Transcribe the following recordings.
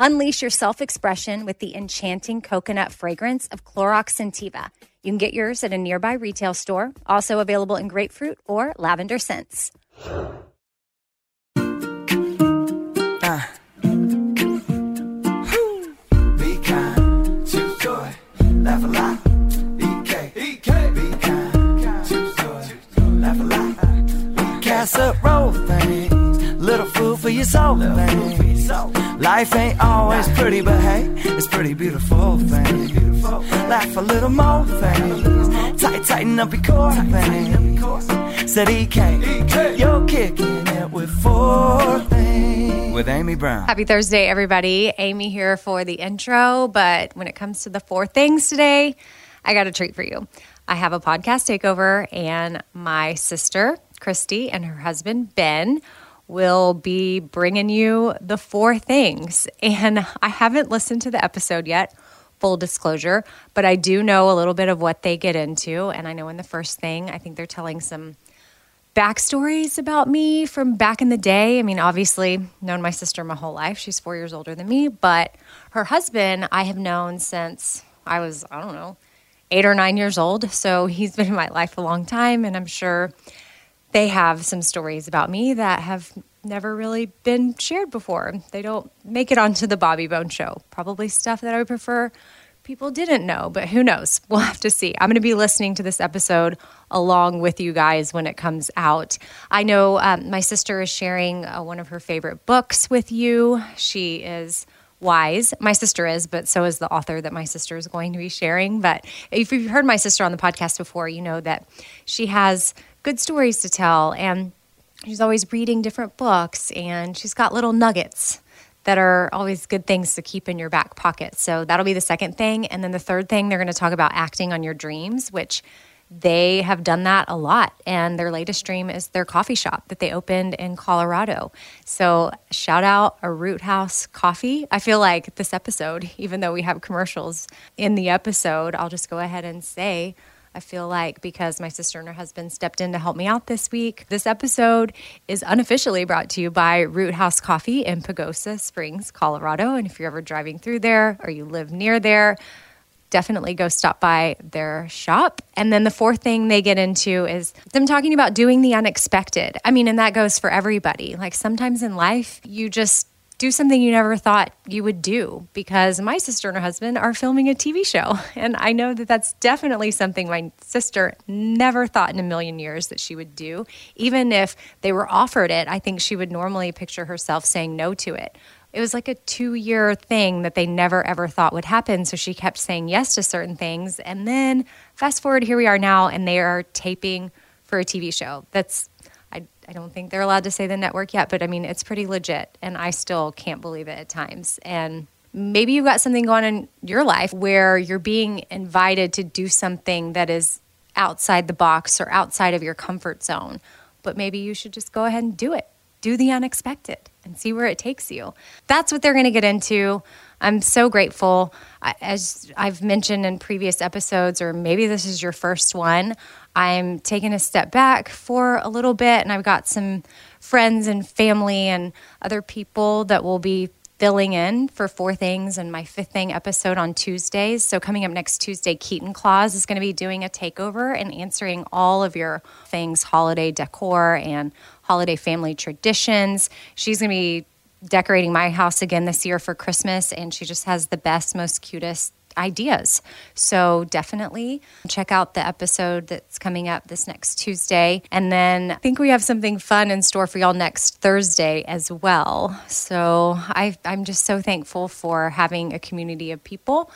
Unleash your self expression with the enchanting coconut fragrance of Clorox Scentiva. You can get yours at a nearby retail store, also available in grapefruit or lavender scents. Uh. Be kind, choose joy, laugh a lot. EK, EK, be kind, choose joy, laugh a lot. Casserole little food for your soul things. Life ain't always pretty, but hey, it's pretty beautiful things. Laugh a little more things. Tight, tighten up your core things. Said EK, you're kicking it with four things. With Amy Brown. Happy Thursday, everybody. Amy here for the intro. But when it comes to the four things today, I got a treat for you. I have a podcast takeover, and my sister, Christy, and her husband, Ben, will be bringing you the four things. And I haven't listened to the episode yet, full disclosure, but I do know a little bit of what they get into. And I know in the first thing, I think they're telling some backstories about me from back in the day. I mean, obviously, known my sister my whole life. She's four years older than me, but her husband I have known since I was, I don't know, eight or nine years old. So he's been in my life a long time, and I'm sure they have some stories about me that have never really been shared before. They don't make it onto the Bobby Bones show. Probably stuff that I would prefer people didn't know, but who knows? We'll have to see. I'm going to be listening to this episode along with you guys when it comes out. I know um, my sister is sharing uh, one of her favorite books with you. She is wise. My sister is, but so is the author that my sister is going to be sharing. But if you've heard my sister on the podcast before, you know that she has good stories to tell and she's always reading different books and she's got little nuggets that are always good things to keep in your back pocket. So that'll be the second thing. And then the third thing, they're going to talk about acting on your dreams, which they have done that a lot. And their latest dream is their coffee shop that they opened in Colorado. So shout out a Root House Coffee. I feel like this episode, even though we have commercials in the episode, I'll just go ahead and say, I feel like because my sister and her husband stepped in to help me out this week, this episode is unofficially brought to you by Root House Coffee in Pagosa Springs, Colorado. And if you're ever driving through there or you live near there, definitely go stop by their shop. And then the fourth thing they get into is them talking about doing the unexpected. I mean, and that goes for everybody. Like sometimes in life, you just do something you never thought you would do because my sister and her husband are filming a TV show. And I know that that's definitely something my sister never thought in a million years that she would do. Even if they were offered it, I think she would normally picture herself saying no to it. It was like a two year thing that they never ever thought would happen. So she kept saying yes to certain things. And then fast forward, here we are now, and they are taping for a TV show. That's I don't think they're allowed to say the network yet, but I mean, it's pretty legit. And I still can't believe it at times. And maybe you've got something going on in your life where you're being invited to do something that is outside the box or outside of your comfort zone. But maybe you should just go ahead and do it. Do the unexpected and see where it takes you. That's what they're going to get into. I'm so grateful. As I've mentioned in previous episodes, or maybe this is your first one, I'm taking a step back for a little bit, and I've got some friends and family and other people that will be filling in for four things and my fifth thing episode on Tuesdays. So, coming up next Tuesday, Keaton Claus is going to be doing a takeover and answering all of your things holiday decor and holiday family traditions. She's going to be decorating my house again this year for Christmas, and she just has the best, most cutest ideas. So definitely check out the episode that's coming up this next Tuesday. And then I think we have something fun in store for y'all next Thursday as well. So I, I'm just so thankful for having a community of people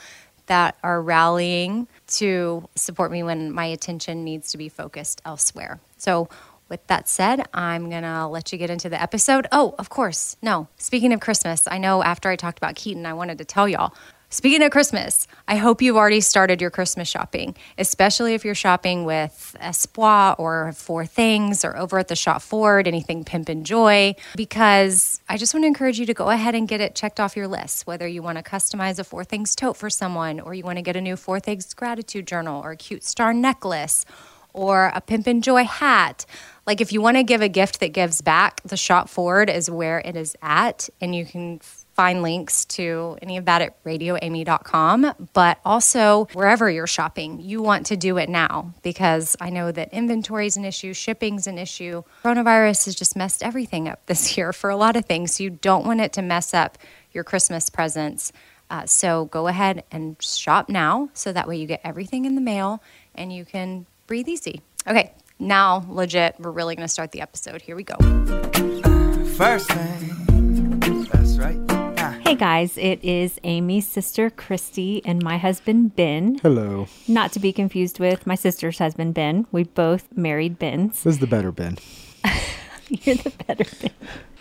that are rallying to support me when my attention needs to be focused elsewhere. So with that said, I'm going to let you get into the episode. Oh, of course. No. Speaking of Christmas, I know after I talked about Keaton, I wanted to tell y'all Speaking of Christmas, I hope you've already started your Christmas shopping, especially if you're shopping with Espoir or Four Things or over at the Shop Forward, anything Pimp and Joy, because I just want to encourage you to go ahead and get it checked off your list, whether you want to customize a Four Things tote for someone, or you want to get a new Four Things gratitude journal, or a cute star necklace, or a Pimp and Joy hat. Like if you want to give a gift that gives back, the Shop Forward is where it is at, and you can find links to any of that at radioamy.com, but also wherever you're shopping, you want to do it now because I know that inventory is an issue, shipping's an issue. Coronavirus has just messed everything up this year for a lot of things. So you don't want it to mess up your Christmas presents. Uh, so go ahead and shop now so that way you get everything in the mail and you can breathe easy. Okay, now legit, we're really going to start the episode. Here we go. First thing. Hey guys, it is Amy's sister Christy and my husband Ben. Hello. Not to be confused with my sister's husband Ben. We both married Bens. This is the better Ben. You're the better Ben.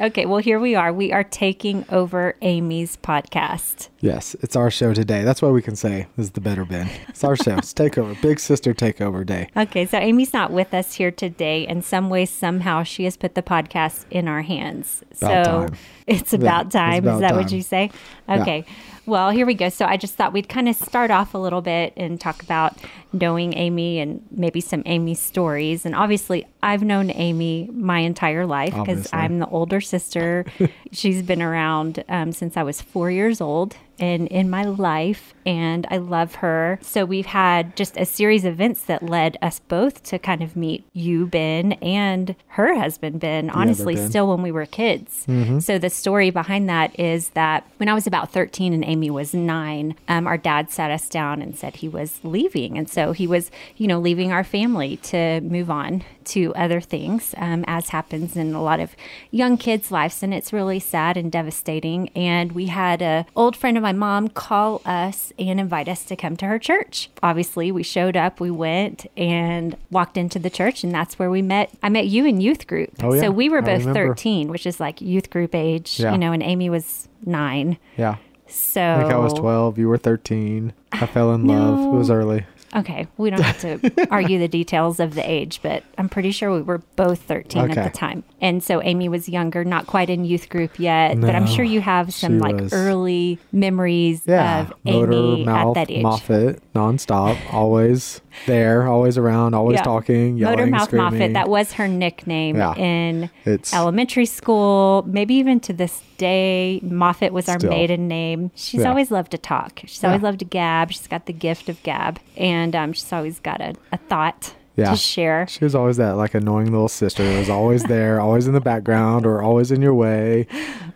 Okay, well, here we are. We are taking over Amy's podcast. Yes, it's our show today. That's why we can say this is the better Ben. It's our show. It's takeover, big sister takeover day. Okay, so Amy's not with us here today. In some way, somehow, she has put the podcast in our hands. About so time. it's about it's time. about is that what you say? Yeah. Okay. Well, here we go. So I just thought we'd kind of start off a little bit and talk about knowing Amy and maybe some Amy stories. And obviously, I've known Amy my entire life because I'm the older sister. She's been around um, since I was four years old and in my life, and I love her. So we've had just a series of events that led us both to kind of meet you, Ben, and her husband, Ben, honestly, Ben. still when we were kids. So the story behind that is that when I was about 13 and Amy was nine, um, our dad sat us down and said he was leaving. And so he was, you know, leaving our family to move on to other things, um, as happens in a lot of young kids' lives. And it's really sad and devastating. And we had a old friend of my mom call us and invite us to come to her church. Obviously, we showed up, we went and walked into the church, and that's where we met. I met you in youth group. Oh, yeah. So we were both 13, which is like youth group age, Yeah. you know, and Amy was nine. Yeah. So I think I was 12. You were 13. I fell in love. It was early. Okay, we don't have to argue the details of the age, but I'm pretty sure we were both 13 Okay. at the time. And so Amy was younger, not quite in youth group yet, but I'm sure you have some like was- early memories Yeah. of Motor, Amy mouth, at that age. Moffat, nonstop, always there, always around, always Yeah. talking, yelling, Motor Mouth screaming. Moffat, that was her nickname Yeah. in It's- elementary school, maybe even to this day. Moffat was our Still. maiden name. She's Yeah. always loved to talk. She's always loved to gab. She's got the gift of gab, and um, she's always got a, a thought Yeah. to share. She was always that like annoying little sister who was always there, always in the background, or always in your way.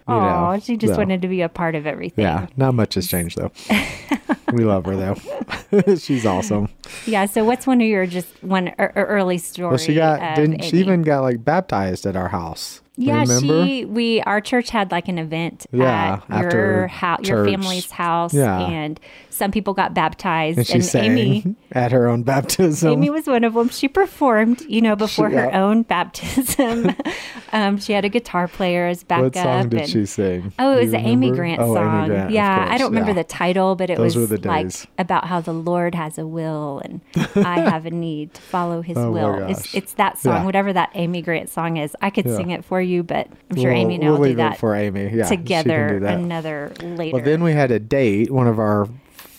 Oh, she just so, wanted to be a part of everything. Yeah, not much has changed though. we love her though. She's awesome. Yeah. So what's one of your just one er, early story? Well, she got didn't she even got like baptized at our house? Yeah, remember? she we our church had like an event Yeah, at after your house, your family's house, Yeah. and some people got baptized. and she sang Amy, at her own baptism. Amy was one of them. She performed, you know, before her yeah. own baptism. um, she had a guitar player as backup. what song did and- she sing? Oh, it was the Amy? Grant oh, song. Amy Grant, yeah, I don't remember yeah. the title, but it Those was like about how the Lord has a will and I have a need to follow His Oh will. It's, it's that song, Yeah. whatever that Amy Grant song is. I could sing it for you, but I'm sure We'll- Amy and we'll I'll do leave it that for Amy. Yeah, she together another later. Well, then we had a date. One of our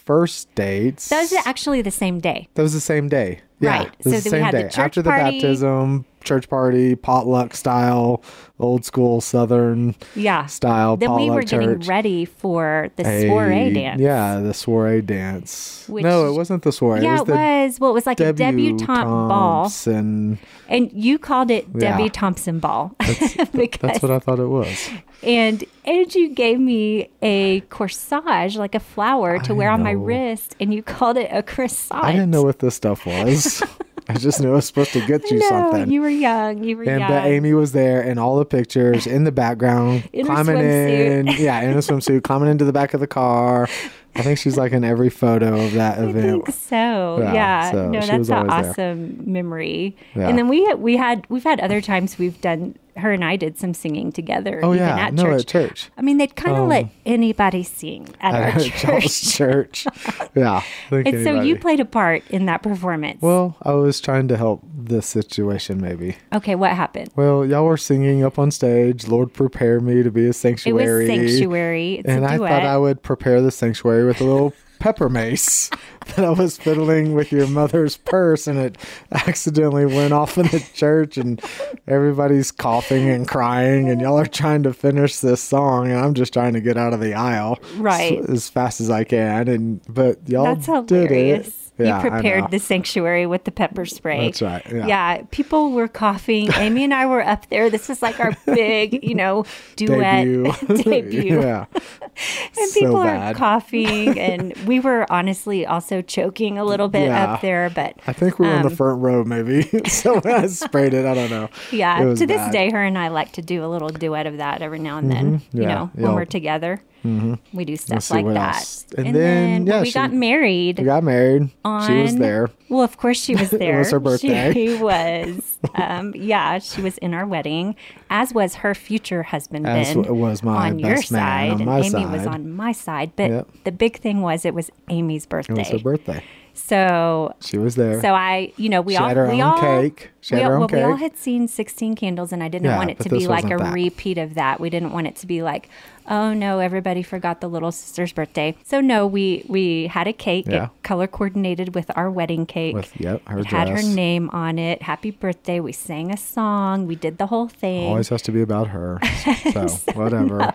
first dates. that was actually the same day. That was the same day. Yeah, Right. it was So the we same had the day church after the baptism, church party, potluck style, old school Southern Yeah. style. Then we were getting ready for the A- soiree dance. Yeah, the soiree dance. Which- no, it wasn't the soiree. Yeah, it it was the was. Well, it was like a debutante ball, And you called it Yeah. Debbie Thompson ball because that's what I thought it was. and and you gave me a corsage like a flower to I wear on my wrist, and you called it a croissant. I didn't know what this stuff was. I just knew it was supposed to get you no, something. you were young. You were and young. but Amy was there in all the pictures in the background, In climbing in, swimsuit. yeah, in a swimsuit, climbing into the back of the car. I think she's like in every photo of that I event. think so. Yeah, Yeah. so no, that's an always there. awesome memory. Yeah. And then we we had we've had other times we've done her and I did some singing together. Oh even yeah, at no, church. at church. I mean, they'd kind of Um, let anybody sing at, At our her church. church. yeah. I think And so you played a part in that performance. Well, I was trying to help the situation maybe. okay, what happened? Well, y'all were singing up on stage. Lord, prepare me to be a sanctuary. It sanctuary. was sanctuary. It's and a I duet. thought I would prepare the sanctuary with a little pepper mace that I was fiddling with your mother's purse, and it accidentally went off in the church, and everybody's coughing and crying, and y'all are trying to finish this song, and I'm just trying to get out of the aisle Right. as, as fast as I can, and but y'all That's did hilarious. it. Yeah, you prepared the sanctuary with the pepper spray. That's right, yeah. people were coughing. Amy and I were up there. This was like our big, you know, duet debut. debut. yeah. And So people are coughing, and we were honestly also choking a little bit Yeah. up there. But I think we were in the Um, front row, maybe. so when I sprayed it, I don't know. yeah, to this bad. day, her and I like to do a little duet of that every now and then. You Mm-hmm. Yeah, know, when we're together, we do stuff like that. else. And then, when yeah, we she- got married. We got married. she was there. Well, of course she was there. It was her birthday. She was. Um, yeah, she was in our wedding, as was her future husband As Ben. was my on your side, on and my Amy was on my side. But Yep. the big thing was it was Amy's birthday. It was her birthday. So, She was there. so I, you know, we She all had her we own all, cake. She we had all, her own well, we all had seen Sixteen Candles, and I didn't Yeah, want it to be like a that. repeat of that. We didn't want it to be like, oh no, everybody forgot the little sister's birthday. So no, we we had a cake. Yeah. It color coordinated with our wedding cake. With- yep, her it had her name on it. Happy birthday. We sang a song. We did the whole thing. Always has to be about her. So whatever.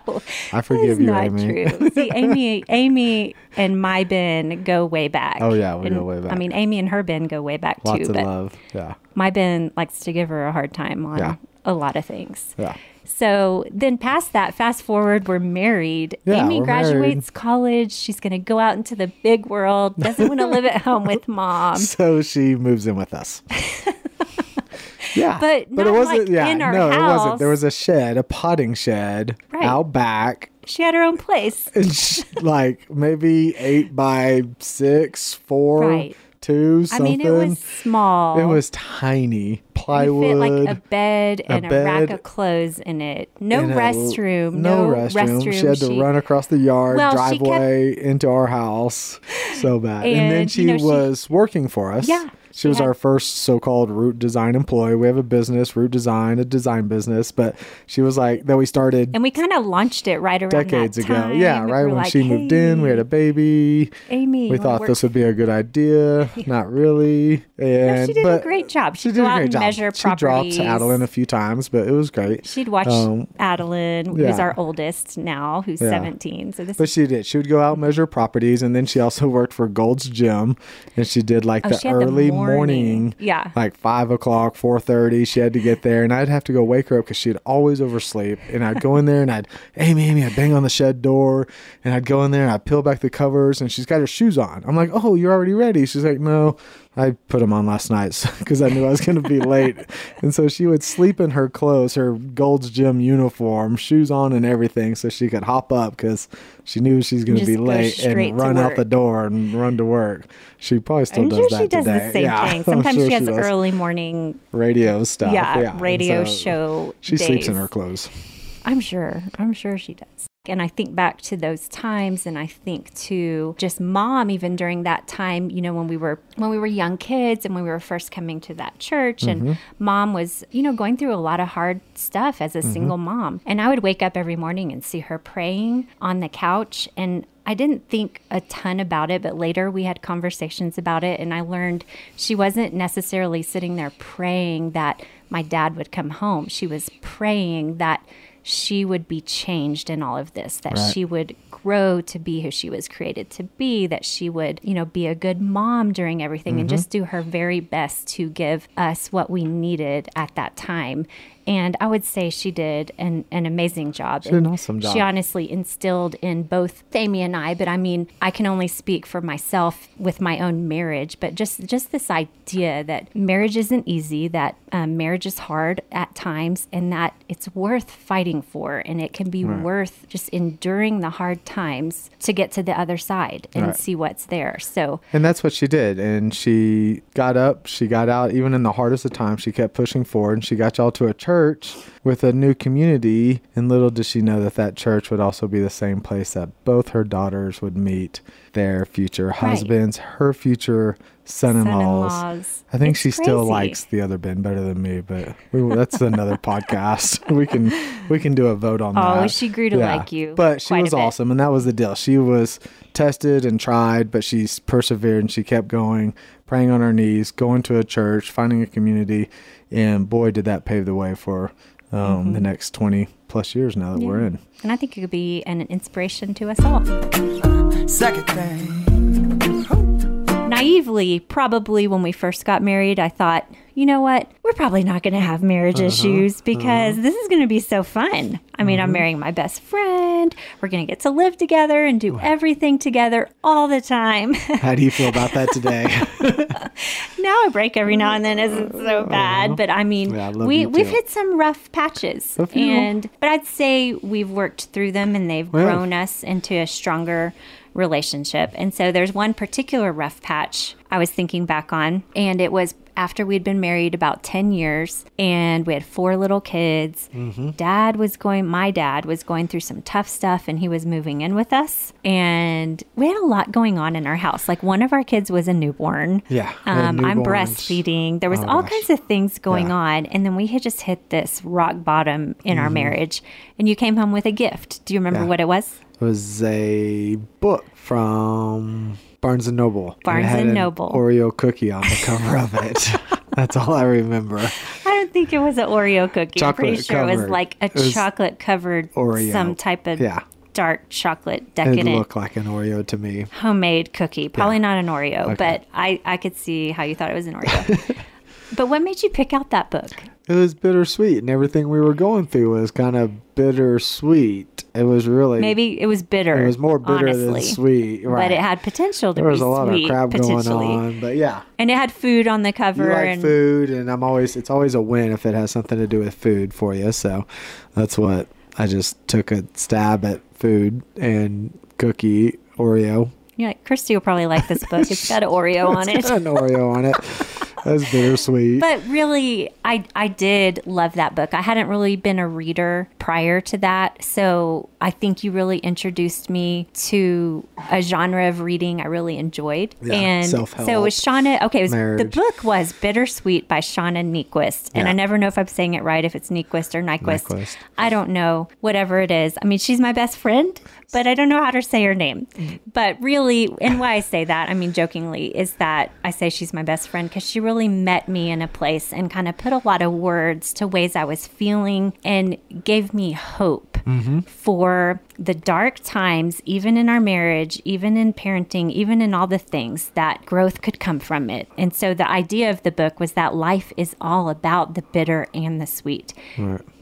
I forgive you, Amy. true. See, Amy, Amy, and my Ben go way back. Oh, yeah, we And, go way back. I mean, Amy and her Ben go way back Lots too. of but love. Yeah. my Ben likes to give her a hard time on Yeah. a lot of things. Yeah. So then, past that, fast forward, we're married. Yeah, Amy we're graduates college. She's going to go out into the big world. Doesn't want to live at home with mom. So she moves in with us. yeah. But it not, wasn't like, yeah, in our no, it wasn't. house. There was a shed, a potting shed Right. out back. She had her own place. And sh- like maybe eight by six, four, Right. Two, I mean, it was small. It was tiny plywood. fit like a bed and a, rack bed, of clothes in it. No and a- restroom. No, No, restroom. She had to run across the yard, Well, she kept- driveway into our house. So bad. And, then she you know, she- was working for us. Yeah, She she was had- our first so-called root design employee. We have a business, root design, a design business, but she was like that we started And we kind of launched it right around decades that ago. time. Yeah, right when like, she moved in, we had a baby. Amy. We thought this would be a good idea. Not really. And No, she did but a great job. She She'd did a great job. measure she dropped. Adeline a few times, but it was great. She'd watch Um, Adeline, who's our oldest now, who's Yeah. 17. So this But she did. She would go out and measure properties, and then she also worked for Gold's Gym, and she did like Oh, the she had the early morning. Yeah. Like five o'clock, four thirty. She had to get there, and I'd have to go wake her up because she'd always oversleep. And I'd go in there and I'd, Amy, Amy, I'd bang on the shed door, and I'd go in there and I'd peel back the covers, and she's got her shoes on. I'm like, oh, you're already ready. She's like, no. I put them on last night because I knew I was going to be late. And so she would sleep in her clothes, her Gold's Gym uniform, shoes on, and everything, so she could hop up because she knew she's going to be late and run out the door and run to work. She probably still I'm does sure that she does today. the same Yeah, thing. Sometimes sure she has does. early morning, radio stuff. yeah, Yeah, radio so show. She sleeps in her clothes. I'm sure. I'm sure she does. And I think back to those times and I think to just mom even during that time, you know, when we were when we were young kids and when we were first coming to that church and mm-hmm. mom was, you know, going through a lot of hard stuff as a mm-hmm. single mom. And I would wake up every morning and see her praying on the couch and I didn't think a ton about it, but later we had conversations about it, and I learned she wasn't necessarily sitting there praying that my dad would come home. She was praying that she would be changed in all of this, that Right. she would grow to be who she was created to be, that she would, you know, be a good mom during everything and mm-hmm. just do her very best to give us what we needed at that time. And I would say she did an, an amazing job. She did an awesome job. She honestly instilled in both Amy and I, but I mean, I can only speak for myself with my own marriage, but just just this idea that marriage isn't easy, that um, marriage is hard at times, and that it's worth fighting for, and it can be worth just enduring the hard times to get to the other side and Right. see what's there. So And that's what she did. And she got up, she got out, even in the hardest of times, she kept pushing forward and she got y'all to a church with a new community. And little did she know that that church would also be the same place that both her daughters would meet their future husbands, her future son in laws. Son-in-laws. I think It's she still likes the other Ben better than me, but we, that's another podcast. We can we can do a vote on Oh, that. Oh, she grew to like you But she was awesome, and that was the deal. She was tested and tried, but she's persevered and she kept going, praying on her knees, going to a church, finding a community, and boy, did that pave the way for um, the Mm-hmm. next twenty plus years now that we're in. and I think it could be an inspiration to us all. Second thing. Naively, probably when we first got married, I thought, you know what? We're probably not going to have marriage Uh-huh. issues because this is going to be so fun. I mean, Mm-hmm. I'm marrying my best friend. We're going to get to live together and do everything together all the time. How do you feel about that today? now a break every now and then isn't so bad, but I mean, Uh-huh. Yeah, I we we've hit some rough patches, and but I'd say we've worked through them, and they've Well. grown us into a stronger relationship. And so there's one particular rough patch I was thinking back on, and it was after we'd been married about 10 years and we had four little kids. Mm-hmm. Dad was going, my dad was going through some tough stuff and he was moving in with us. And we had a lot going on in our house. Like one of our kids was a newborn. Yeah, Um, I'm breastfeeding. There was Oh, all gosh. kinds of things going Yeah. on. And then we had just hit this rock bottom in Mm-hmm. our marriage. And you came home with a gift. Do you remember Yeah. what it was? Was a book from Barnes and Noble. And Barnes and an Noble. Oreo cookie on the cover of it. That's all I remember. I don't think it was an Oreo cookie. I'm pretty Chocolate sure it was like a was chocolate covered Oreo. some type of Yeah. dark chocolate decadent. It looked like an Oreo to me. homemade cookie. Probably Yeah. not an Oreo, Okay. but I, I could see how you thought it was an Oreo. but what made you pick out that book? It was bittersweet, and everything we were going through was kind of bittersweet. It was really Maybe it was bitter. It was more bitter honestly. than sweet, right? But it had potential to be sweet. there was be a lot sweet, of crap going on, but yeah, And it had food on the cover. you like and food, and I'm always it's always a win if it has something to do with food for you. So that's what I just took a stab at food and cookie Oreo. You're like, Christy will probably like this book. It's got an Oreo on it. It's got an Oreo on it. That's bittersweet. But really, I I did love that book. I hadn't really been a reader prior to that, so I think you really introduced me to a genre of reading I really enjoyed. Yeah, and self-help, so it was Shauna. Okay, it was, the book was Bittersweet by Shauna Niequist, and Yeah. I never know if I'm saying it right, if it's Nyquist or Nyquist. Nyquist. I don't know. Whatever it is, I mean, she's my best friend, but I don't know how to say her name. But really, and why I say that, I mean, jokingly, is that I say she's my best friend because she really met me in a place and kind of put a lot of words to ways I was feeling and gave me hope mm-hmm. for the dark times, even in our marriage, even in parenting, even in all the things that growth could come from it. And so the idea of the book was that life is all about the bitter and the sweet.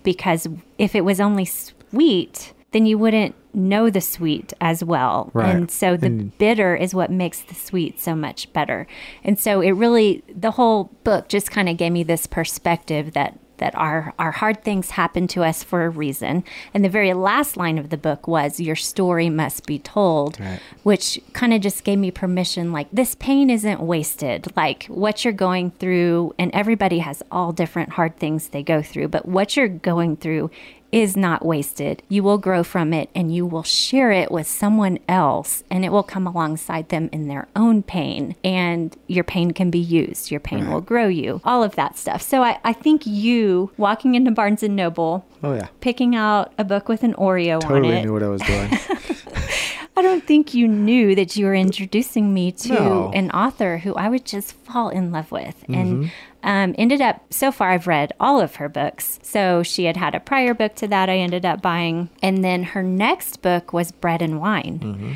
Because if it was only sweet, then you wouldn't know the sweet as well. Right. And so the And- bitter is what makes the sweet so much better. And so it really the whole book just kind of gave me this perspective that that our our hard things happen to us for a reason. And the very last line of the book was your story must be told, Right. which kind of just gave me permission like this pain isn't wasted. Like what you're going through and everybody has all different hard things they go through, but what you're going through is not wasted. You will grow from it and you will share it with someone else and it will come alongside them in their own pain. And your pain can be used. Your pain will grow you. All of that stuff. So I, I think you walking into Barnes and Noble, Oh yeah. picking out a book with an Oreo on Totally it. knew what I was doing. I don't think you knew that you were introducing me to No. an author who I would just fall in love with. Mm-hmm. And um, ended up, so far, I've read all of her books. So she had had a prior book to that I ended up buying. And then her next book was Bread and Wine. Mm-hmm.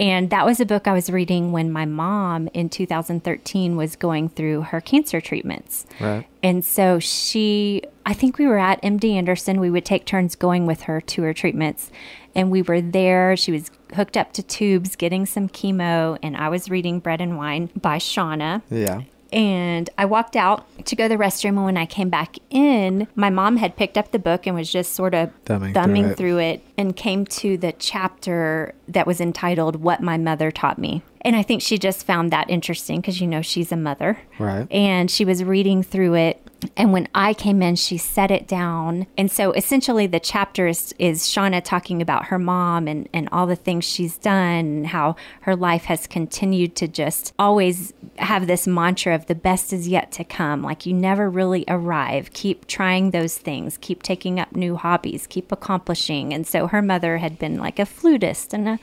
And that was a book I was reading when my mom in 2013 was going through her cancer treatments. Right. And so she, I think we were at MD Anderson. We would take turns going with her to her treatments. And we were there. She was hooked up to tubes, getting some chemo. And I was reading Bread and Wine by Shauna. Yeah. And I walked out to go to the restroom. And when I came back in, my mom had picked up the book and was just sort of Thumbing thumbing, through it. through it and came to the chapter that was entitled What My Mother Taught Me. And I think she just found that interesting because, you know, she's a mother. Right. And she was reading through it. And when I came in, she set it down. And so essentially, the chapter is, is Shauna talking about her mom and, and all the things she's done and how her life has continued to just always have this mantra of the best is yet to come. Like you never really arrive. Keep trying those things, keep taking up new hobbies, keep accomplishing. And so her mother had been like a flutist and a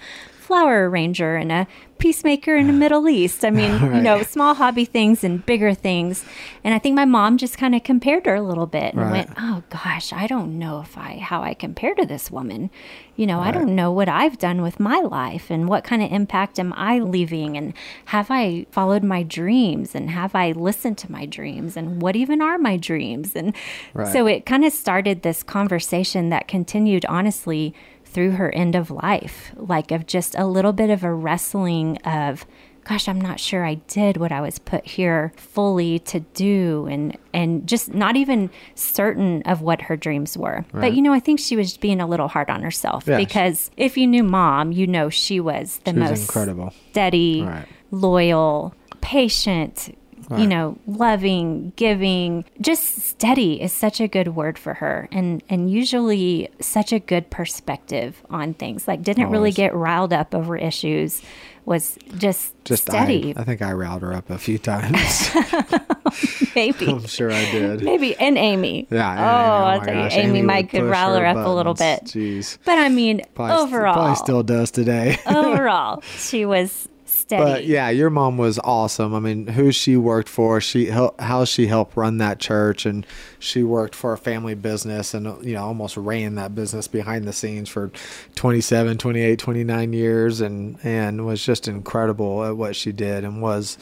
flower arranger and a peacemaker in the Middle East. I mean, you know, small hobby things and bigger things. And I think my mom just kind of compared her a little bit and Right. went, "Oh gosh, I don't know if I how I compare to this woman. You know, I don't know what I've done with my life and what kind of impact am I leaving and have I followed my dreams and have I listened to my dreams and what even are my dreams?" And Right. so it kind of started this conversation that continued honestly through her end of life, like of just a little bit of a wrestling of, gosh, I'm not sure I did what I was put here fully to do, and and just not even certain of what her dreams were. But you know, I think she was being a little hard on herself Yeah. because if you knew mom, you know she was the She was most incredible. steady, Right. loyal, patient, you know, loving, giving. Just steady is such a good word for her and and usually such a good perspective on things. Like didn't really get riled up over issues. Was just, Just steady. I, I think I riled her up a few times. maybe. I'm sure I did. Maybe and Amy. Yeah. and Oh, Amy, I my tell you, gosh, Amy, would might could rile her up a little bit. Jeez. But I mean, Probably, st- overall, probably still does today. overall, she was steady. But yeah, your mom was awesome. I mean, who she worked for, she how she helped run that church, and she worked for a family business, and you know almost ran that business behind the scenes for 27, 28, 29 years, and and was just incredible at what she did, and was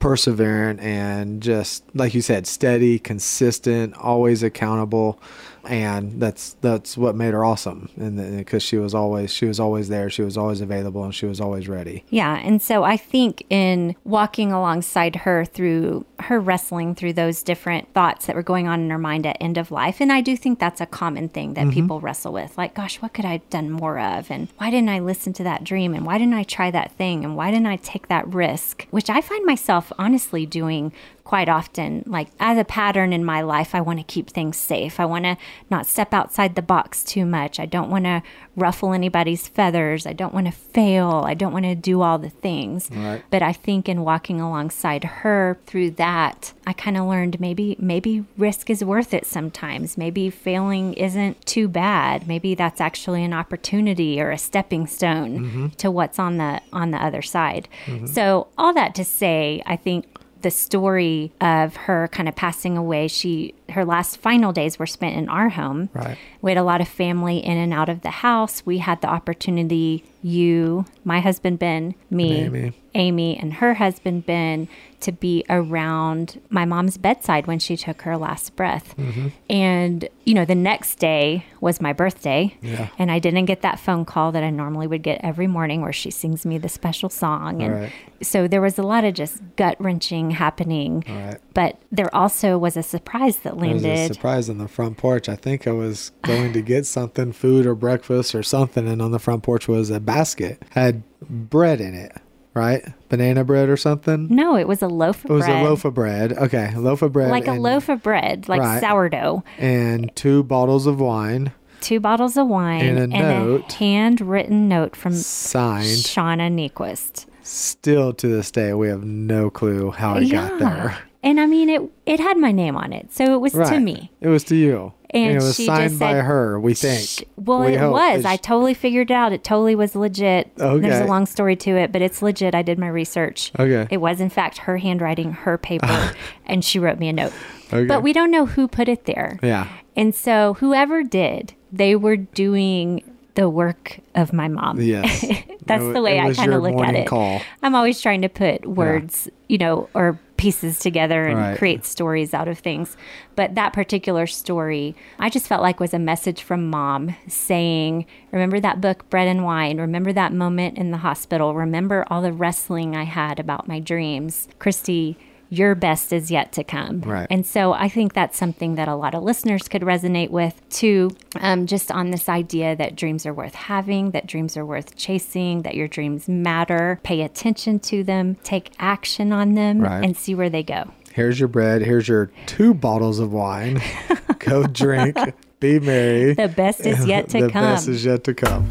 perseverant and just like you said steady consistent always accountable and that's that's what made her awesome and because she was always she was always there she was always available and she was always ready Yeah. And so I think in walking alongside her through her wrestling through those different thoughts that were going on in her mind at end of life, and I do think that's a common thing that mm-hmm. people wrestle with. Like, gosh, what could I have done more of? And why didn't I listen to that dream? And why didn't I try that thing? And why didn't I take that risk? Which I find myself honestly doing quite often. Like, as a pattern in my life, I want to keep things safe. I want to not step outside the box too much. I don't want to ruffle anybody's feathers. I don't want to fail. I don't want to do all the things. Right. But I think in walking alongside her through that, I kind of learned maybe maybe risk is worth it sometimes. Maybe failing isn't too bad. Maybe that's actually an opportunity or a stepping stone mm-hmm. to what's on the on the other side. Mm-hmm. So all that to say, I think the story of her kind of passing away, she her last final days were spent in our home. Right. We had a lot of family in and out of the house. We had the opportunity, you, my husband Ben, me, Amy. Amy, and her husband Ben, to be around my mom's bedside when she took her last breath. Mm-hmm. And, you know, the next day was my birthday. Yeah. And I didn't get that phone call that I normally would get every morning where she sings me the special song. And Right. so there was a lot of just gut wrenching happening. Right. But there also was a surprise that There was a surprise on the front porch. I think I was going to get something, food or breakfast or something, and on the front porch was a basket had bread in it, right? Banana bread or something. No, it was a loaf of It was bread. a loaf of bread. Okay, a loaf of bread. like a loaf of bread, like Right. sourdough. and two bottles of wine Two bottles of wine And a note. handwritten note from signed. Shauna Niequist. Still to this day, we have no clue how it got there. And I mean it it had my name on it. So it was to me. It was to you. And it was she signed just by said- her, we think. Sh- Well, We it hope. was. It's- I totally figured it out. It totally was legit. Okay. There's a long story to it, but it's legit. I did my research. Okay. It was, in fact, her handwriting, her paper, and she wrote me a note. Okay. But we don't know who put it there. Yeah. And so, whoever did, they were doing the work of my mom. Yes. That's It the way I kind of look at it. Call. I'm always trying to put words, you know, or pieces together and Right. create stories out of things. But that particular story, I just felt like was a message from mom saying, Remember that book, Bread and Wine? Remember that moment in the hospital? Remember all the wrestling I had about my dreams? Christy, your best is yet to come. Right. And so I think that's something that a lot of listeners could resonate with too, um, just on this idea that dreams are worth having, that dreams are worth chasing, that your dreams matter. Pay attention to them, take action on them, Right. and see where they go. Here's your bread. Here's your two bottles of wine. Go drink. Be merry. The best is yet to the come. best is yet to come.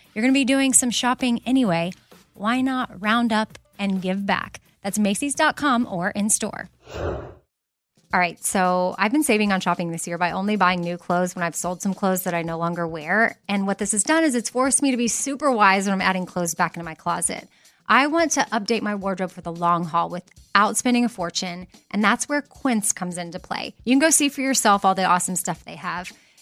You're going to be doing some shopping anyway. Why not round up and give back? That's Macy's.com or in store. All right, so I've been saving on shopping this year by only buying new clothes when I've sold some clothes that I no longer wear. And what this has done is it's forced me to be super wise when I'm adding clothes back into my closet. I want to update my wardrobe for the long haul without spending a fortune, and that's where Quince comes into play. You can go see for yourself all the awesome stuff they have.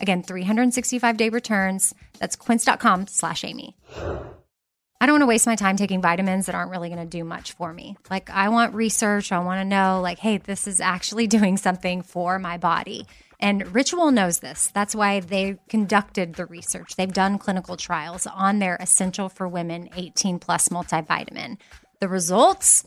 Again, 365 day returns. That's quince.com slash Amy. I don't want to waste my time taking vitamins that aren't really going to do much for me. Like, I want research. I want to know, like, hey, this is actually doing something for my body. And Ritual knows this. That's why they conducted the research. They've done clinical trials on their Essential for Women 18 Plus multivitamin. The results,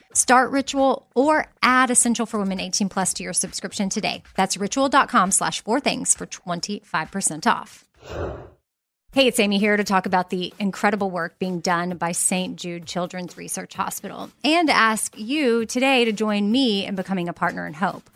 Start Ritual or add Essential for Women 18 plus to your subscription today. That's ritual.com slash four things for 25% off. Hey, it's Amy here to talk about the incredible work being done by St. Jude Children's Research Hospital and ask you today to join me in becoming a partner in hope.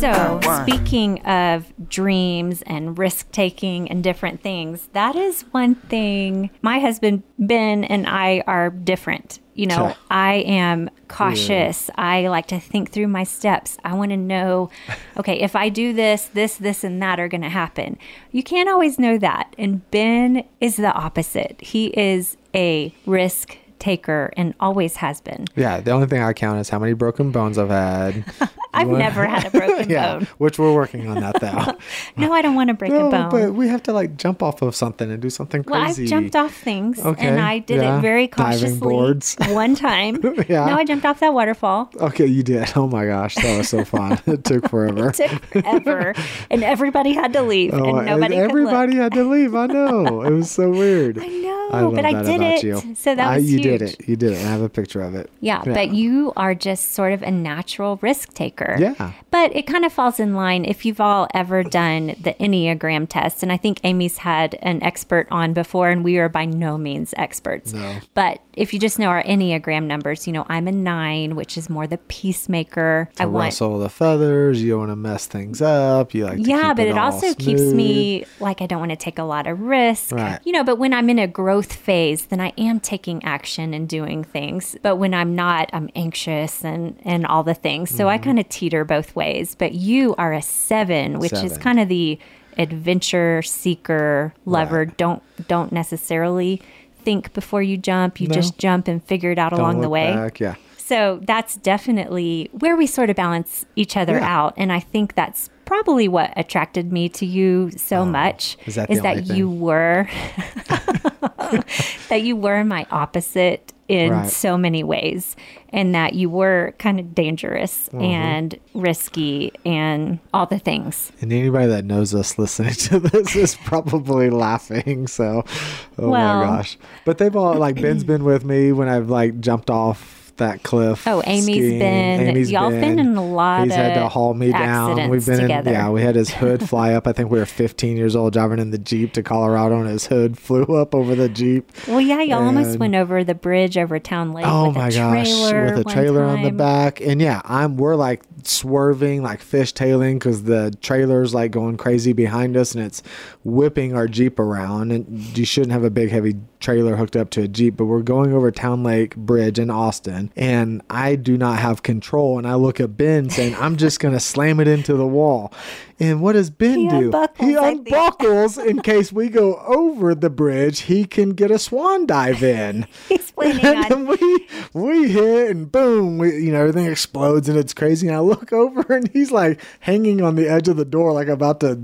So, speaking of dreams and risk taking and different things, that is one thing my husband Ben and I are different. You know, I am cautious. I like to think through my steps. I want to know, okay, if I do this, this, this, and that are going to happen. You can't always know that. And Ben is the opposite. He is a risk taker and always has been. Yeah, the only thing I count is how many broken bones I've had. I've wanna- never had a broken yeah, bone. which we're working on that though. No, I don't want to break a bone. but we have to like jump off of something and do something crazy. Well. I've jumped off things Okay, and I did yeah. it very cautiously boards. one time. Yeah. No, I jumped off that waterfall. Okay, you did. Oh my gosh, that was so fun. it took forever. It took forever, and everybody had to leave, Oh, and nobody everybody could look. had to leave. I know. It was so weird. I know, love but I did about it. you. So that I- was you did it. You did it. I have a picture of it. Yeah, but you are just sort of a natural risk taker. Yeah. But it kind of falls in line if you've all ever done the Enneagram test. And I think Amy's had an expert on before, and we are by no means experts. No. But if you just know our Enneagram numbers, you know, I'm a nine, which is more the peacemaker. I want. rustle the feathers. You don't want to mess things up. You like to Yeah, but it, all also keeps me like I don't want to take a lot of risk. Right. You know, but when I'm in a growth phase, then I am taking action and doing things. But when I'm not, I'm anxious and and all the things. So I Mm-hmm. kind of teeter both ways. But you are a 7, which is kind of the adventure seeker lover. Right. Don't don't necessarily think before you jump. You No. just jump and figure it out Don't along the way. back. Yeah. So that's definitely where we sort of balance each other Yeah. out. And I think that's probably what attracted me to you so much Oh, is that you were that you were my opposite in Right. so many ways and that you were kind of dangerous Mm-hmm. and risky and all the things. And anybody that knows us listening to this is probably laughing. So, oh Well- my gosh. But they've all, like, Ben's been with me when I've, like, jumped off that cliff. Oh, Amy's skiing. been- y'all been in a lot of. He's had to haul me down. We've been together. in, yeah, we had his hood fly up. I think we were 15 years old driving in the Jeep to Colorado and his hood flew up over the Jeep. Well, yeah, y'all almost went over the bridge over Town Lake Oh with my a gosh, trailer with a trailer on the back, and yeah, I'm we're like swerving, like fishtailing, because the trailer's like going crazy behind us, and it's whipping our Jeep around. And you shouldn't have a big heavy trailer hooked up to a Jeep, but we're going over Town Lake Bridge in Austin, and I do not have control. And I look at Ben saying, "I'm just gonna slam it into the wall." And what does Ben He do? unbuckles, he unbuckles in case we go over the bridge. He can get a swan dive in. He's and on. we we hit and boom, we, you know everything explodes and it's crazy. And I look over and he's like hanging on the edge of the door, like about to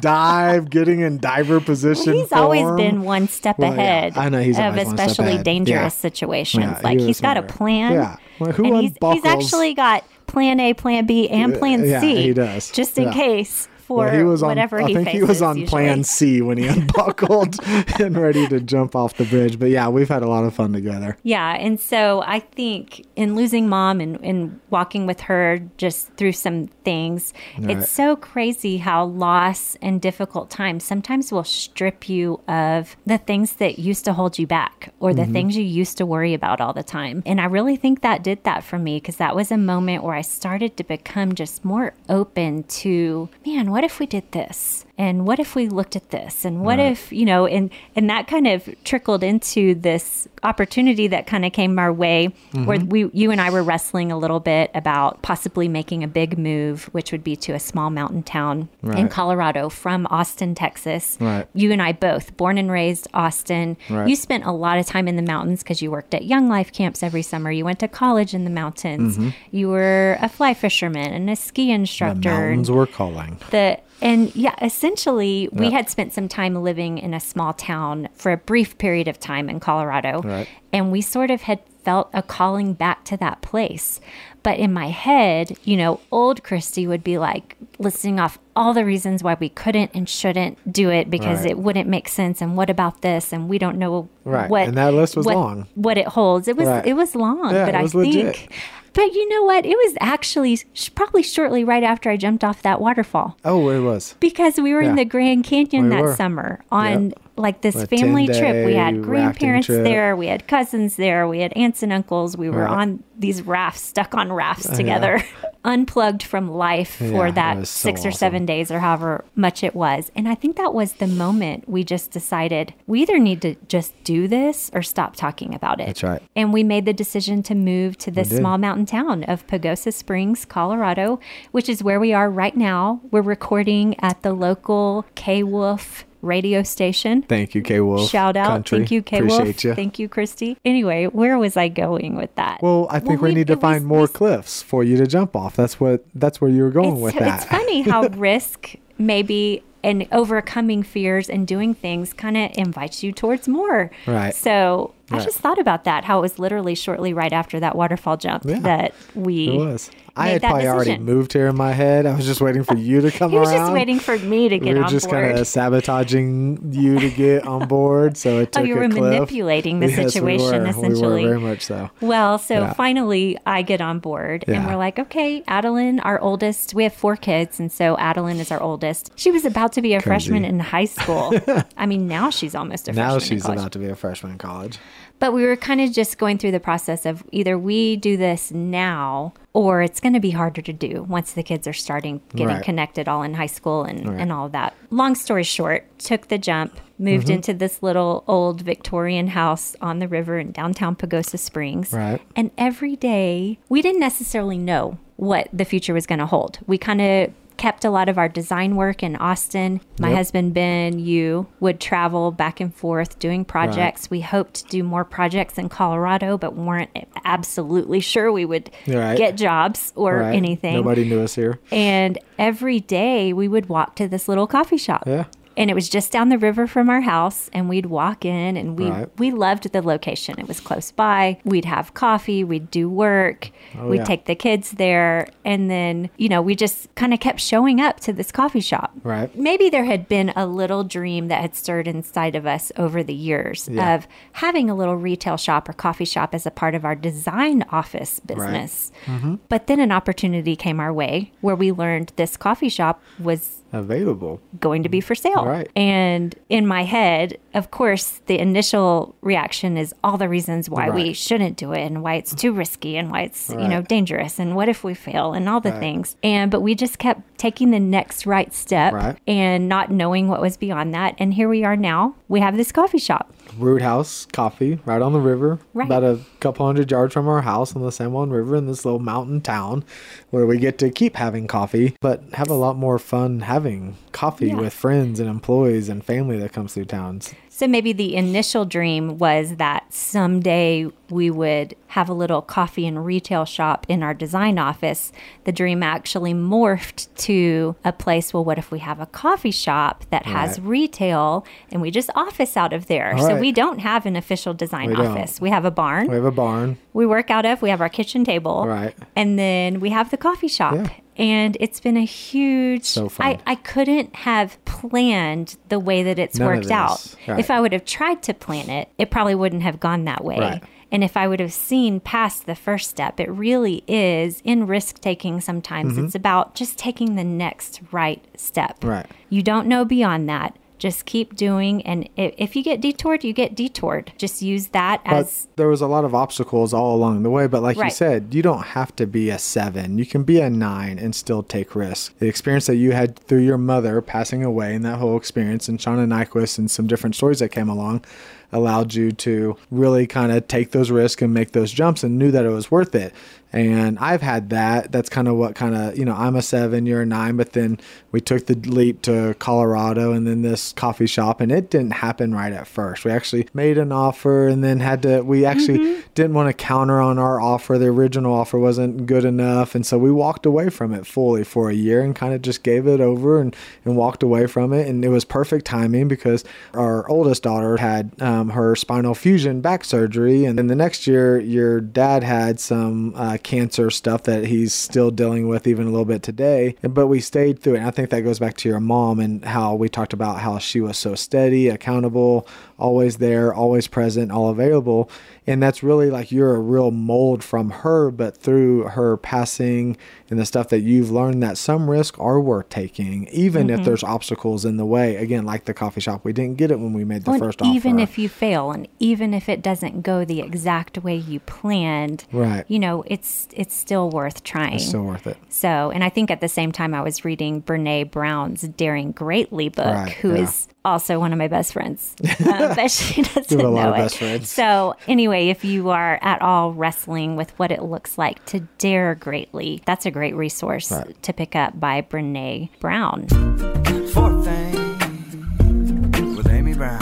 dive, getting in diver position. He's always been one step Well, yeah, ahead I know he's of always one step especially dangerous Yeah. situations. Yeah, like he he's was got a plan. Yeah. Well, who and he's, he's actually got plan A, plan B, and plan Yeah, C. he does. Just in Yeah. case for Well, he was on, whatever I he think he was on usually. plan C when he unbuckled and ready to jump off the bridge. But yeah, we've had a lot of fun together. Yeah, and so I think in losing mom and, and walking with her just through some things, it's so crazy how loss and difficult times sometimes will strip you of the things that used to hold you back or the mm-hmm. things you used to worry about all the time. And I really think that did that for me because that was a moment where I started to become just more open to, man, what if we did this? And what if we looked at this? And what if, you know, and and that kind of trickled into this opportunity that kind of came our way where Mm-hmm. we you and I were wrestling a little bit about possibly making a big move, which would be to a small mountain town in Colorado from Austin, Texas. Right. You and I both, born and raised Austin. Right. You spent a lot of time in the mountains because you worked at Young Life camps every summer. You went to college in the mountains. You were a fly fisherman and a ski Mm-hmm. The instructor. mountains were calling. the and yeah, essentially, we Yeah. had spent some time living in a small town for a brief period of time in Colorado, Right. and we sort of had felt a calling back to that place. But in my head, you know, old Christy would be like listing off all the reasons why we couldn't and shouldn't do it because Right. it wouldn't make sense. And what about this? And we don't know Right. what And that list was what, long. What it holds. It was Right. it was long, Yeah, but it I was think. legit. But you know what? It was actually sh- probably shortly right after I jumped off that waterfall Oh, it was. because we were in the Grand Canyon We that were. summer on like this A family trip. We had grandparents there, we had cousins there, we had aunts and uncles. We were Right. on these rafts, stuck on rafts together, unplugged from life for Yeah, it that so six or seven days or however much it was. And I think that was the moment we just decided we either need to just do this or stop talking about it. That's right. And we made the decision to move to this small mountain town of Pagosa Springs, Colorado, which is where we are right now. We're recording at the local K Wolf radio station. Thank you, K Wolf. Shout out. Country. Thank you, K Wolf. Appreciate you. Thank you, Christy. Anyway, where was I going with that? Well, I think Well, we, need to it was- find more we- cliffs for you to jump off. That's what. That's where you were going with that. it's funny how risk maybe and overcoming fears and doing things kind of invites you towards more. Right. So I just thought about that, how it was literally shortly right after that waterfall jump Yeah. that we It was. I had probably already moved here in my head. I was just waiting for you to come He was around. just waiting for me to get on board. we were on just board. kind of sabotaging you to get on board. So it oh, took a clip. Oh, you were cliff. manipulating the Yes, situation, we essentially. We were very much so. Well, so Yeah. finally I get on board and we're like, okay, Adeline, our oldest, we have four kids. And so Adeline is our oldest. She was about to be a freshman in high school. I mean, now she's almost a Now freshman. in she's about to be a freshman in college. But we were kind of just going through the process of either we do this now or it's going to be harder to do once the kids are starting getting Right. connected all in high school and, and all of that. Long story short, took the jump, moved Mm-hmm. into this little old Victorian house on the river in downtown Pagosa Springs. Right. And every day, we didn't necessarily know what the future was going to hold. We kind of kept a lot of our design work in Austin. My Yep. husband Ben, you would travel back and forth doing projects. We hoped to do more projects in Colorado, but weren't absolutely sure we would Right. get jobs or Right. anything. Nobody knew us here. And every day we would walk to this little coffee shop. Yeah. And it was just down the river from our house and we'd walk in and we Right. we loved the location. It was close by. We'd have coffee, we'd do work. Oh, we'd yeah. take the kids there and then, you know, we just kind of kept showing up to this coffee shop. Right. Maybe there had been a little dream that had stirred inside of us over the years Yeah. of having a little retail shop or coffee shop as a part of our design office business. Mm-hmm. But then an opportunity came our way where we learned this coffee shop was Available. going to be for sale. Right. And in my head, of course, the initial reaction is all the reasons why we shouldn't do it and why it's too risky and why it's, you know, dangerous and what if we fail and all the things. And but we just kept taking the next right step Right. and not knowing what was beyond that. And here we are now. We have this coffee shop. Root House Coffee right on the river, Right. about a couple hundred yards from our house on the San Juan River in this little mountain town where we get to keep having coffee, but have a lot more fun having coffee Yeah. with friends and employees and family that comes through towns. So maybe the initial dream was that someday we would have a little coffee and retail shop in our design office. The dream actually morphed to a place. Well, what if we have a coffee shop that has Right. retail and we just office out of there? All so right. we don't have an official design We don't. office. We have a barn. We have a barn. we work out of. We have our kitchen table. Right. And then we have the coffee shop. Yeah. And it's been a huge. So fun. I, I couldn't have planned the way that it's None worked out. Right. If I would have tried to plan it, it probably wouldn't have gone that way. Right. And if I would have seen past the first step, it really is in risk taking sometimes. Mm-hmm. It's about just taking the next right step. Right. You don't know beyond that. Just keep doing. And if you get detoured, you get detoured. Just use that But as. there was a lot of obstacles all along the way. But like you said, you don't have to be a seven. You can be a nine and still take risks. The experience that you had through your mother passing away and that whole experience, and Shauna Niequist and some different stories that came along, allowed you to really kind of take those risks and make those jumps and knew that it was worth it. And I've had that. That's kind of what kind of, you know, I'm a seven, you're a nine, but then we took the leap to Colorado and then this coffee shop, and it didn't happen right at first. We actually made an offer and then had to, we actually didn't want to counter on our offer. The original offer wasn't good enough. And so we walked away from it fully for a year and kind of just gave it over and, and walked away from it. And it was perfect timing because our oldest daughter had um, her spinal fusion back surgery. And then the next year, your dad had some uh, cancer stuff that he's still dealing with even a little bit today. But we stayed through it. And I think that goes back to your mom and how we talked about how she was so steady, accountable, always there, always present, all available. And that's really like you're a real mold from her, but through her passing and the stuff that you've learned that some risks are worth taking, even Mm-hmm. if there's obstacles in the way. Again, like the coffee shop, we didn't get it when we made the Well, first and offer. even if you fail and even if it doesn't go the exact way you planned, Right. you know, it's it's still worth trying. it's still worth it. So, and I think at the same time, I was reading Brene Brown's Daring Greatly book, Right, who is yeah. Also one of my best friends, uh, but she doesn't You have lot know of it. best friends. So, anyway, if you are at all wrestling with what it looks like to dare greatly, that's a great resource Right. to pick up by Brene Brown. Fourth thing with Amy Brown.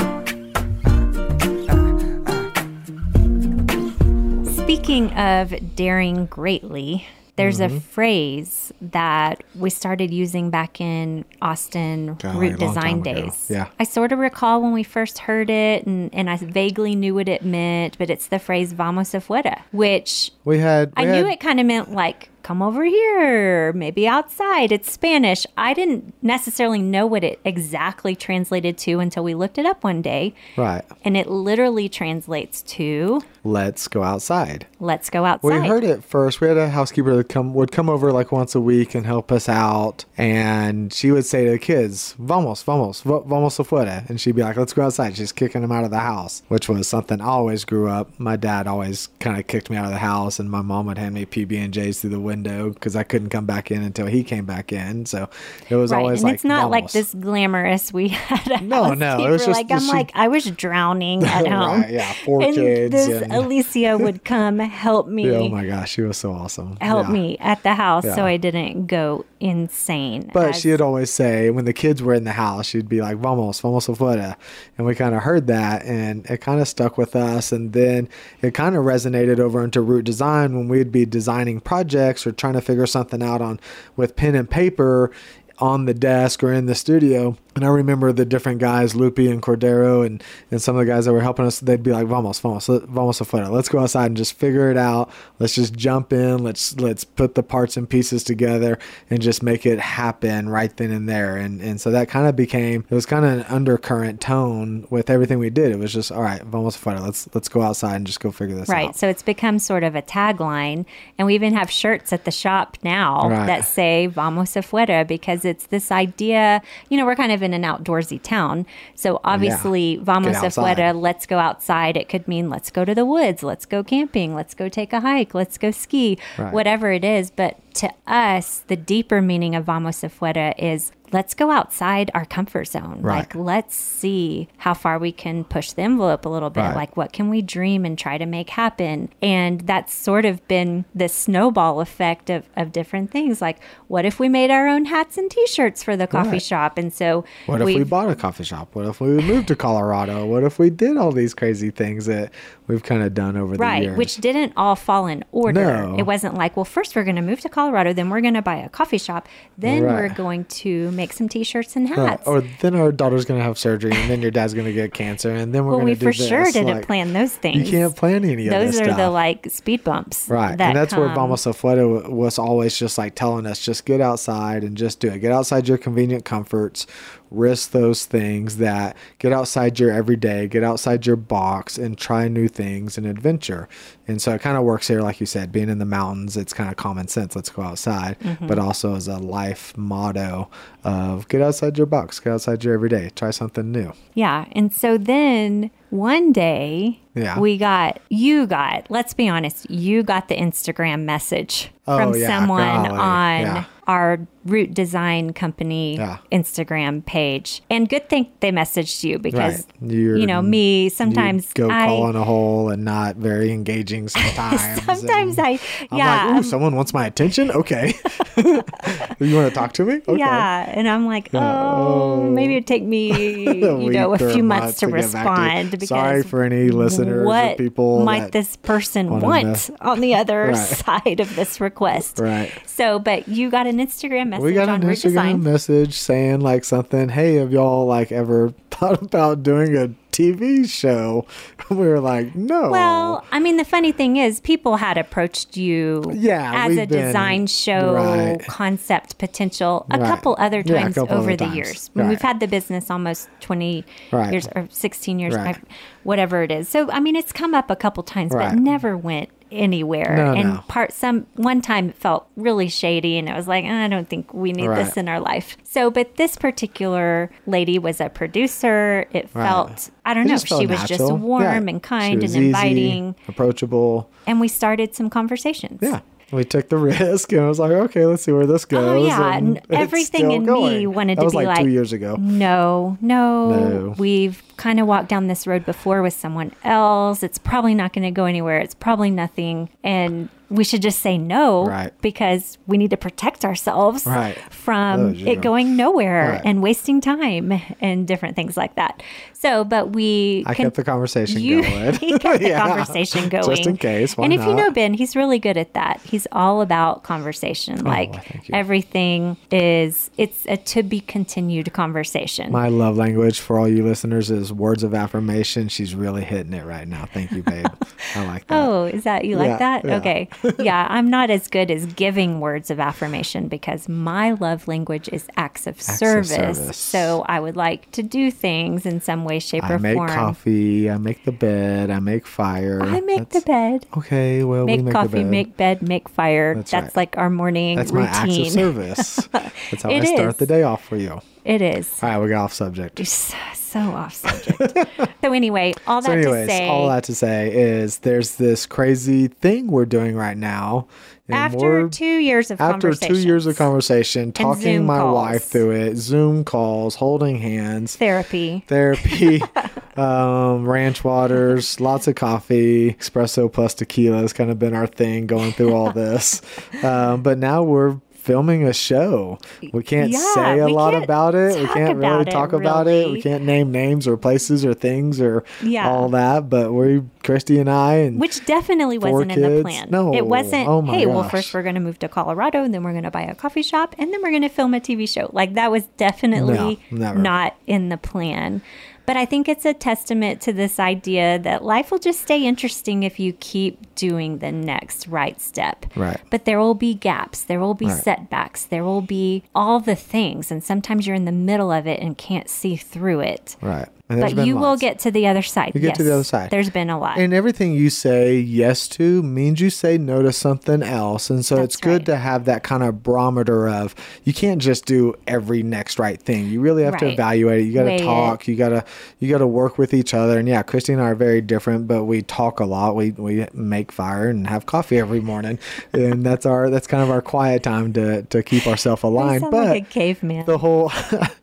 Speaking of daring greatly, there's Mm-hmm. a phrase that we started using back in Austin Golly, root design ago. days. Yeah. I sort of recall when we first heard it and, and I vaguely knew what it meant, but it's the phrase vamos afuera, which We had. I we knew it kind of meant like come over here, maybe outside. It's Spanish. I didn't necessarily know what it exactly translated to until we looked it up one day. Right. And it literally translates to Let's go outside. let's go outside. We heard it first. We had a housekeeper that come would come over like once a week and help us out, and she would say to the kids, "Vamos, vamos, va- vamos afuera," and she'd be like, "Let's go outside." She's kicking them out of the house, which was something I always grew up. My dad always kind of kicked me out of the house, and my mom would hand me PB and J's through the window because I couldn't come back in until he came back in. So it was Right, always and like it's not like this glamorous. We had No, no, it was just like I'm she- like I was drowning at home. Right, yeah, four and kids This and- Alicia would come help me, Oh my gosh, she was so awesome. help Yeah. me at the house, so I didn't go insane. But as- she'd always say when the kids were in the house, she'd be like, "Vamos, vamos afuera," and we kind of heard that, and it kind of stuck with us. And then it kind of resonated over into root design when we'd be designing projects or trying to figure something out on with pen and paper on the desk or in the studio. And I remember the different guys, Lupi and Cordero, and, and some of the guys that were helping us, they'd be like, vamos, vamos, vamos afuera. Let's go outside and just figure it out. Let's just jump in. Let's let's put the parts and pieces together and just make it happen right then and there. And and so that kind of became, it was kind of an undercurrent tone with everything we did. It was just, all right, vamos afuera. Let's, let's go outside and just go figure this Right. out. Right. So it's become sort of a tagline. And we even have shirts at the shop now Right. that say Vamos afuera because it's this idea, you know, we're kind of in an outdoorsy town. So obviously, Vamos Get outside. afuera, let's go outside. It could mean let's go to the woods, let's go camping, let's go take a hike, let's go ski, Right. whatever it is. But to us, the deeper meaning of Vamos Afuera is let's go outside our comfort zone. Right. Like, let's see how far we can push the envelope a little bit. Right. Like, what can we dream and try to make happen? And that's sort of been the snowball effect of, of different things. Like, what if we made our own hats and t shirts for the coffee Right. shop? And so, What if we bought a coffee shop? What if we moved to Colorado? What if we did all these crazy things that we've kind of done over the year? Right, which didn't all fall in order. No. It wasn't like, well, first we're going to move to Colorado, then we're going to buy a coffee shop, then we're going to make some t-shirts and Right. hats. Or then our daughter's gonna have surgery, and then your dad's gonna get cancer, and then we're well, gonna we do for sure didn't Like, plan those things. You can't plan any of Those this are the like speed bumps, Right. that and that's where come. Vamos was always just like telling us just get outside and just do it. Get outside your convenient comforts, risk those things that get outside your everyday, get outside your box and try new things and adventure. And so it kind of works here, like you said, being in the mountains, it's kind of common sense. Let's go outside, Mm-hmm. but also as a life motto of get outside your box, get outside your everyday, try something new. Yeah. And so then one day Yeah. we got, you got, let's be honest, you got the Instagram message Oh, from yeah, someone golly, on yeah. our Root Design Company Yeah. Instagram page. And good thing they messaged you because, You're- you know, me, sometimes go I. call in a hole and not very engaging sometimes. Sometimes I, I'm yeah, like, um, someone wants my attention. Okay, you want to talk to me? Okay. yeah, and I'm like, oh, oh. maybe it'd take me, you know, a few month months to to back to respond. Sorry for any listeners or what people might this person want know. on the other Right. side of this request? Right. So, but you got an Instagram message We got on an Instagram Design. message saying like something. Hey, have y'all like ever thought about doing a TV show? we were like, no. Well, I mean, the funny thing is, people had approached you Yeah, as a been- design show right. concept potential a Right. couple other Yeah, times couple over other the times. years. Mean, We've had the business almost 20 Right. years or 16 years, Right. Whatever it is. So, I mean, it's come up a couple times, Right. but never went anywhere. No, and no. part some one time it felt really shady and it was like, ah, I don't think we need this in our life. So, but this particular lady was a producer. It Right. felt I don't It know, she was just warm Yeah. and kind and easy, inviting approachable. and we started some conversations. Yeah. We took the risk and I was like, okay, let's see where this oh, goes. Oh, yeah, and everything in me wanted that to be like, like, two years ago. No, no, No. We've kind of walked down this road before with someone else. It's probably not going to go anywhere. It's probably nothing. And we should just say no Right. because we need to protect ourselves Right. from Oh, it going nowhere Right. and wasting time and different things like that. So, but we I con- kept the conversation you, going. he kept the Yeah. conversation going. Just in case. Why and if you know Ben, he's really good at that. He's all about conversation. Oh, like Oh, you. everything is it's a to be continued conversation. My love language for all you listeners is words of affirmation. She's really hitting it right now. Thank you, babe. I like that. Oh, is that you like Yeah, that? yeah. Okay. Yeah, I'm not as good as giving words of affirmation because my love language is acts of, of service. service. So I would like to do things in some way, shape, I or make coffee. I make the bed. I make fire. I make That's- the bed. Okay, well, we Make make coffee, bed. make bed, make fire. That's That's, right. like our morning That's my acts of service. That's how I start is. the day off for you. It is. All right, we got off subject. So, so off subject. so anyway, all that So, anyways, to say, all that to say is there's this crazy thing we're doing right now. And after we're- two years of after two years of conversation, talking my calls. wife through it, Zoom calls, holding hands, therapy, therapy, um, ranch waters, lots of coffee, espresso plus tequila has kind of been our thing going through all this. Um, but now we're filming a show. We can't Yeah, say a lot about it. We can't really it, talk about it. We can't name names or places or things or Yeah. all that. But we, Christy and I, and which definitely wasn't in the plan. No. it wasn't. Oh my hey, well, first we're going to move to Colorado, and then we're going to buy a coffee shop, and then we're going to film a TV show. Like that was definitely No, not in the plan. But I think it's a testament to this idea that life will just stay interesting if you keep doing the next right step. Right. But there will be gaps, there will be Right. setbacks, there will be all the things. And sometimes you're in the middle of it and can't see through it. Right. But you will get to the other side. You get to the other side. There's been a lot. And everything you say yes to means you say no to something else. And so it's good right. to have that kind of barometer of you can't just do every next right thing. You really have to evaluate it. You got to it. talk. You got to you got to work with each other. And yeah, Christy and I are very different, but we talk a lot. We we make fire and have coffee every morning. and that's our that's kind of our quiet time to to keep ourselves aligned. But like a caveman. the whole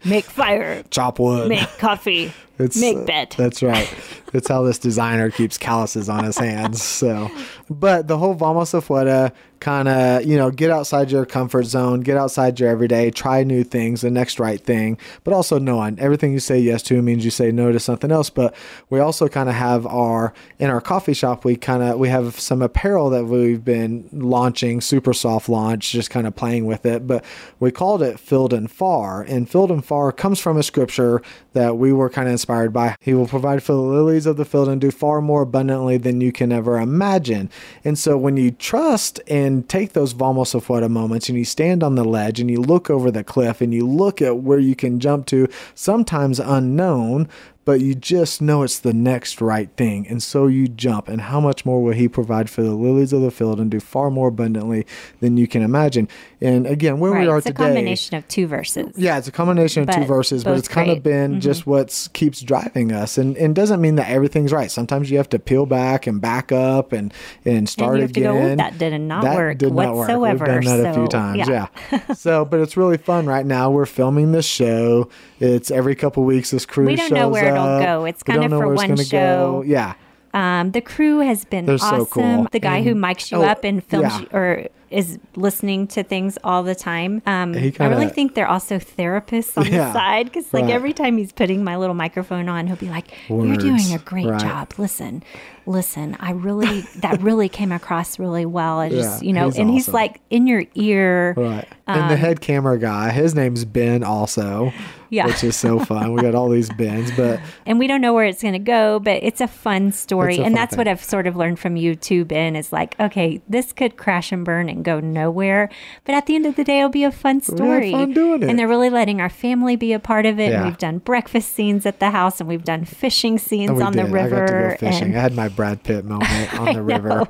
make fire, chop wood. make coffee, It's, make uh. That's right. That's how this designer keeps calluses on his hands. So, but the whole Vamos a Afuera kind of, you know, get outside your comfort zone, get outside your everyday, try new things, the next right thing, but also knowing everything you say yes to means you say no to something else. But we also kind of have our, in our coffee shop, we kind of, we have some apparel that we've been launching, super soft launch, just kind of playing with it. But we called it Filled and Far. And Filled and Far comes from a scripture that we were kind of inspired by. He will provide for the lilies of the field and do far more abundantly than you can ever imagine. And so when you trust and take those Vamos Afuera moments and you stand on the ledge and you look over the cliff and you look at where you can jump to, sometimes unknown, but you just know it's the next right thing. And so you jump. And how much more will He provide for the lilies of the field and do far more abundantly than you can imagine? And again, where right. we are today. it's a combination of two verses. Yeah, it's a combination of two verses, but it's kind of great. Mm-hmm. been just what keeps driving us, and and doesn't mean that everything's right. Sometimes you have to peel back and back up and and start you have to go, again. "Oh, that did not That work did not work. We've whatsoever." done that a few So, times. yeah. Yeah. so, but it's really fun right now. We're filming this show. It's every couple weeks. This crew We don't know shows where it'll up. go. It's kind of for one show. Go. Yeah. Um, the crew has been They're so awesome. cool. The guy who mics you oh, up and films yeah. you, or is listening to things all the time. Um, He I really think they're also therapists on Yeah, the side because, like, right. every time he's putting my little microphone on, he'll be like, "You're doing a great right. job. Listen, listen. I really that really came across really well. I just, Yeah, you know, he's and he's like in your ear. Right. and Um, the head camera guy, his name's Ben also. Yeah. Which is so fun. we got all these Bens, but and we don't know where it's going to go, but it's a fun story. A and fun that's what. I've sort of learned from you too, Ben, is like, okay, this could crash and burn and go nowhere. But at the end of the day, it'll be a fun story. fun doing it. And they're really letting our family be a part of it. Yeah. And we've done breakfast scenes at the house and we've done fishing scenes Oh, on did. the river. I got to go fishing. and I had my Brad Pitt moment on the river.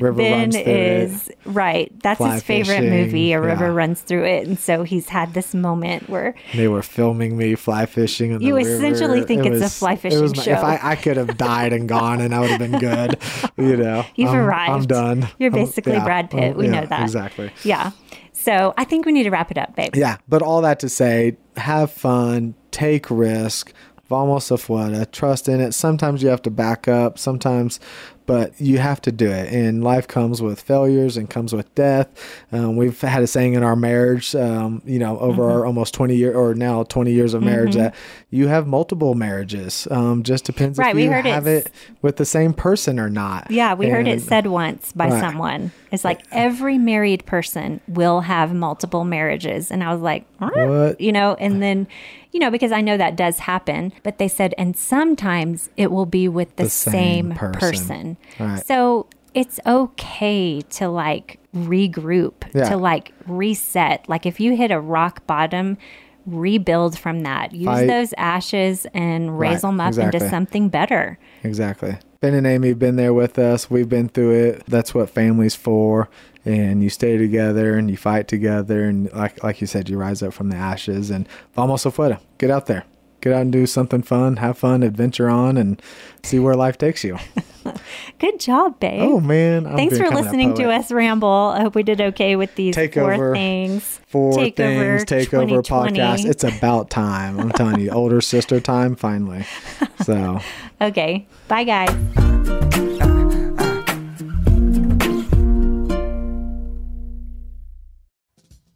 River Ben runs through is it. right. That's Fly his favorite fishing, movie. A river yeah. runs through it. And so he's had this moment where They were filming me fly fishing in the You river. essentially think It it's a was- fly it fishing my- show. If I, I could have died and gone, and I would have been good. You know, You've I'm, arrived. I'm done. You're basically yeah, Brad Pitt. we yeah, know that. exactly. Yeah. So I think we need to wrap it up, babe. Yeah, but all that to say, have fun, take risk, vamos afuera, trust in it. Sometimes you have to back up, sometimes, but you have to do it. And life comes with failures and comes with death. Um, we've had a saying in our marriage, um, you know, over Mm-hmm. our almost 20 year or now 20 years of marriage that you have multiple marriages. Um, just depends Right, if we you heard have it with the same person or not. Yeah, we heard it said once by Right. someone. It's like every married person will have multiple marriages. And I was like? What? You know, and then, you know, because I know that does happen, but they said, and sometimes it will be with the, The same, same person. person. Right. So it's okay to like regroup, Yeah. to like reset. Like if you hit a rock bottom, rebuild from that. Use Fight. those ashes and raise Right, them up exactly. into something better. Exactly. Ben and Amy have been there with us. We've been through it. That's what family's for. And you stay together and you fight together. And like like you said, you rise up from the ashes. And vamos afuera. Get out there. Get out and do something fun. Have fun. Adventure on and see where life takes you. Good job, babe. Oh, man. I'm Thanks for listening to us ramble. I hope we did okay with these Take four over. things. Four Take over things, take over 2020. podcast. It's about time. I'm telling you, older sister time, finally. So, Okay. Bye, guys.